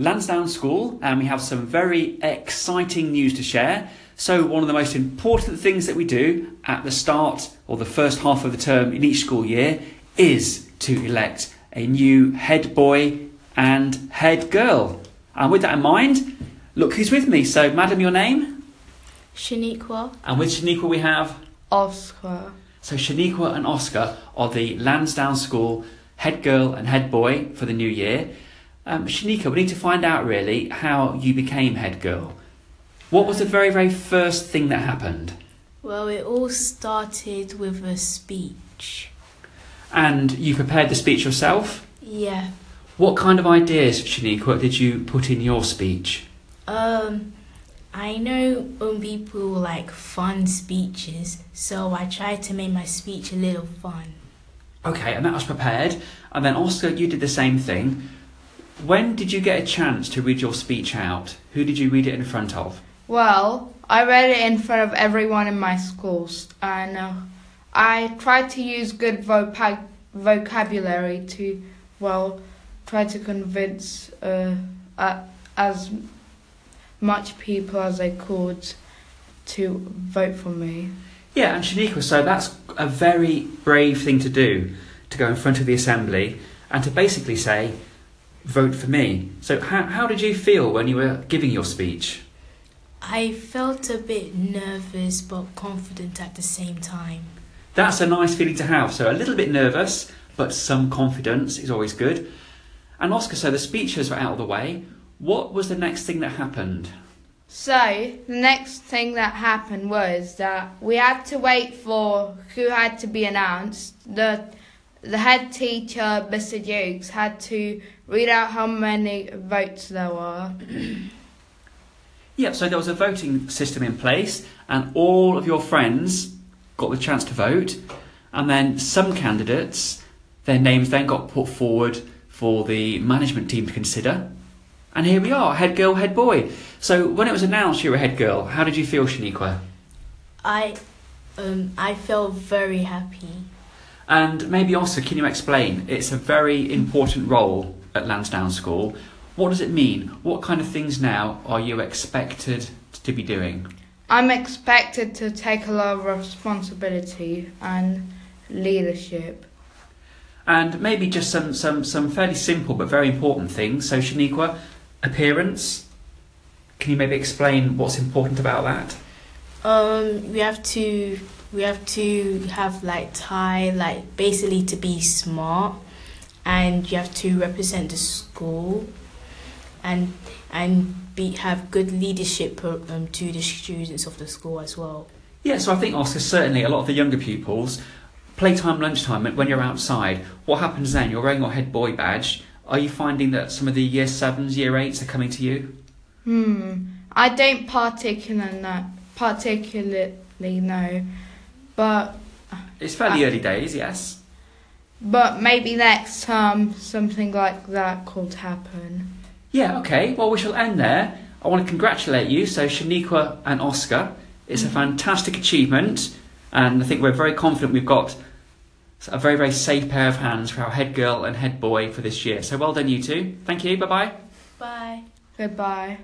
Lansdowne School, and we have some very exciting news to share. So, one of the most important things that we do at the start or the first half of the term in each school year is to elect a new head boy and head girl. And with that in mind, look who's with me. So, madam, your name? Shaniqua. And with Shaniqua, we have. Oscar. So, Shaniqua and Oscar are the Lansdowne School head girl and head boy for the new year. Um, Shaniqua, we need to find out really how you became head girl. What was the very, very first thing that happened? Well, it all started with a speech. And you prepared the speech yourself? Yeah. What kind of ideas, Shaniqua, did you put in your speech? Um, I know when people like fun speeches, so I tried to make my speech a little fun. Okay, and that was prepared. And then Oscar, you did the same thing. When did you get a chance to read your speech out? Who did you read it in front of? Well, I read it in front of everyone in my schools, and uh, I tried to use good vocab- vocabulary to, well, try to convince uh, uh, as much people as I could to vote for me. Yeah, and Shaniqua, so that's a very brave thing to do, to go in front of the assembly and to basically say, vote for me. So, how, how did you feel when you were giving your speech? I felt a bit nervous but confident at the same time. That's a nice feeling to have. So, a little bit nervous, but some confidence is always good. And Oscar, so the speeches were out of the way. What was the next thing that happened? So, the next thing that happened was that we had to wait for who had to be announced. The the head teacher, Mr. Dukes, had to read out how many votes there were. Yeah, so there was a voting system in place, and all of your friends got the chance to vote, and then some candidates, their names then got put forward for the management team to consider. And here we are, head girl, head boy. So when it was announced you were a head girl, how did you feel, Shaniqua? I, um, I felt very happy. And maybe also, can you explain? It's a very important role at Lansdowne School. What does it mean? What kind of things now are you expected to be doing? I'm expected to take a lot of responsibility and leadership. And maybe just some, some, some fairly simple but very important things. So, Shaniqua, appearance. Can you maybe explain what's important about that? Um, we have to we have to have like tie like basically to be smart, and you have to represent the school, and and be have good leadership um, to the students of the school as well. Yeah, so I think, Oscar, certainly a lot of the younger pupils, playtime, lunchtime, when you're outside, what happens then? You're wearing your head boy badge. Are you finding that some of the year sevens, year eights are coming to you? Hmm. I don't particularly know, particularly know, but It's fairly Uh, early days, yes. but maybe next time something like that could happen. Yeah, okay. Well, we shall end there. I want to congratulate you. So, Shaniqua and Oscar, it's a fantastic achievement, and I think we're very confident we've got a very, very safe pair of hands for our head girl and head boy for this year. So, well done, you two. Thank you. Bye bye. Bye. Goodbye.